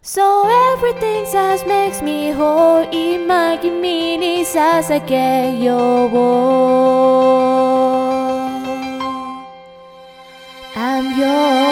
So everything that makes me whole imagine me as your world. I'm yours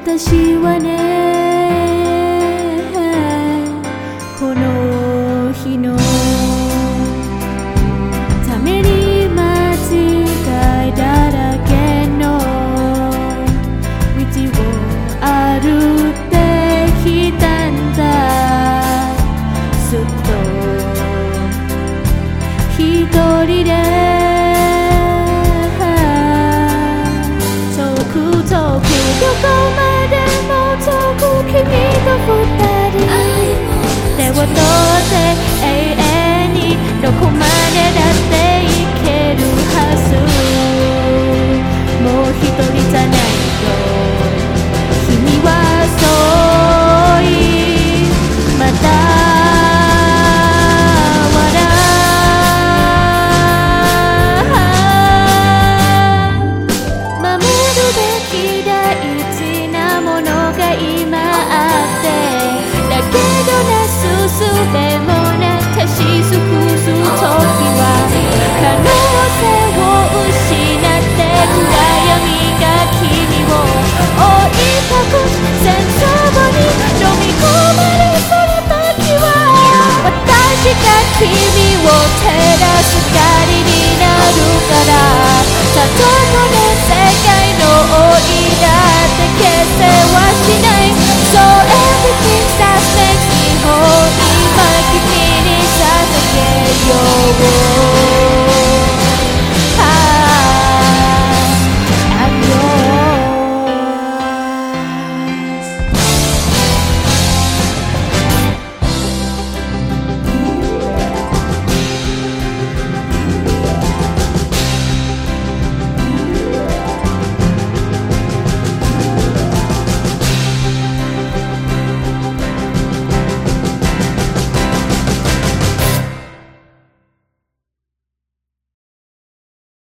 私はねこの日のために間違いだらけの道を歩いてきたんだ。ずっと一人で遠く遠く君を照らすか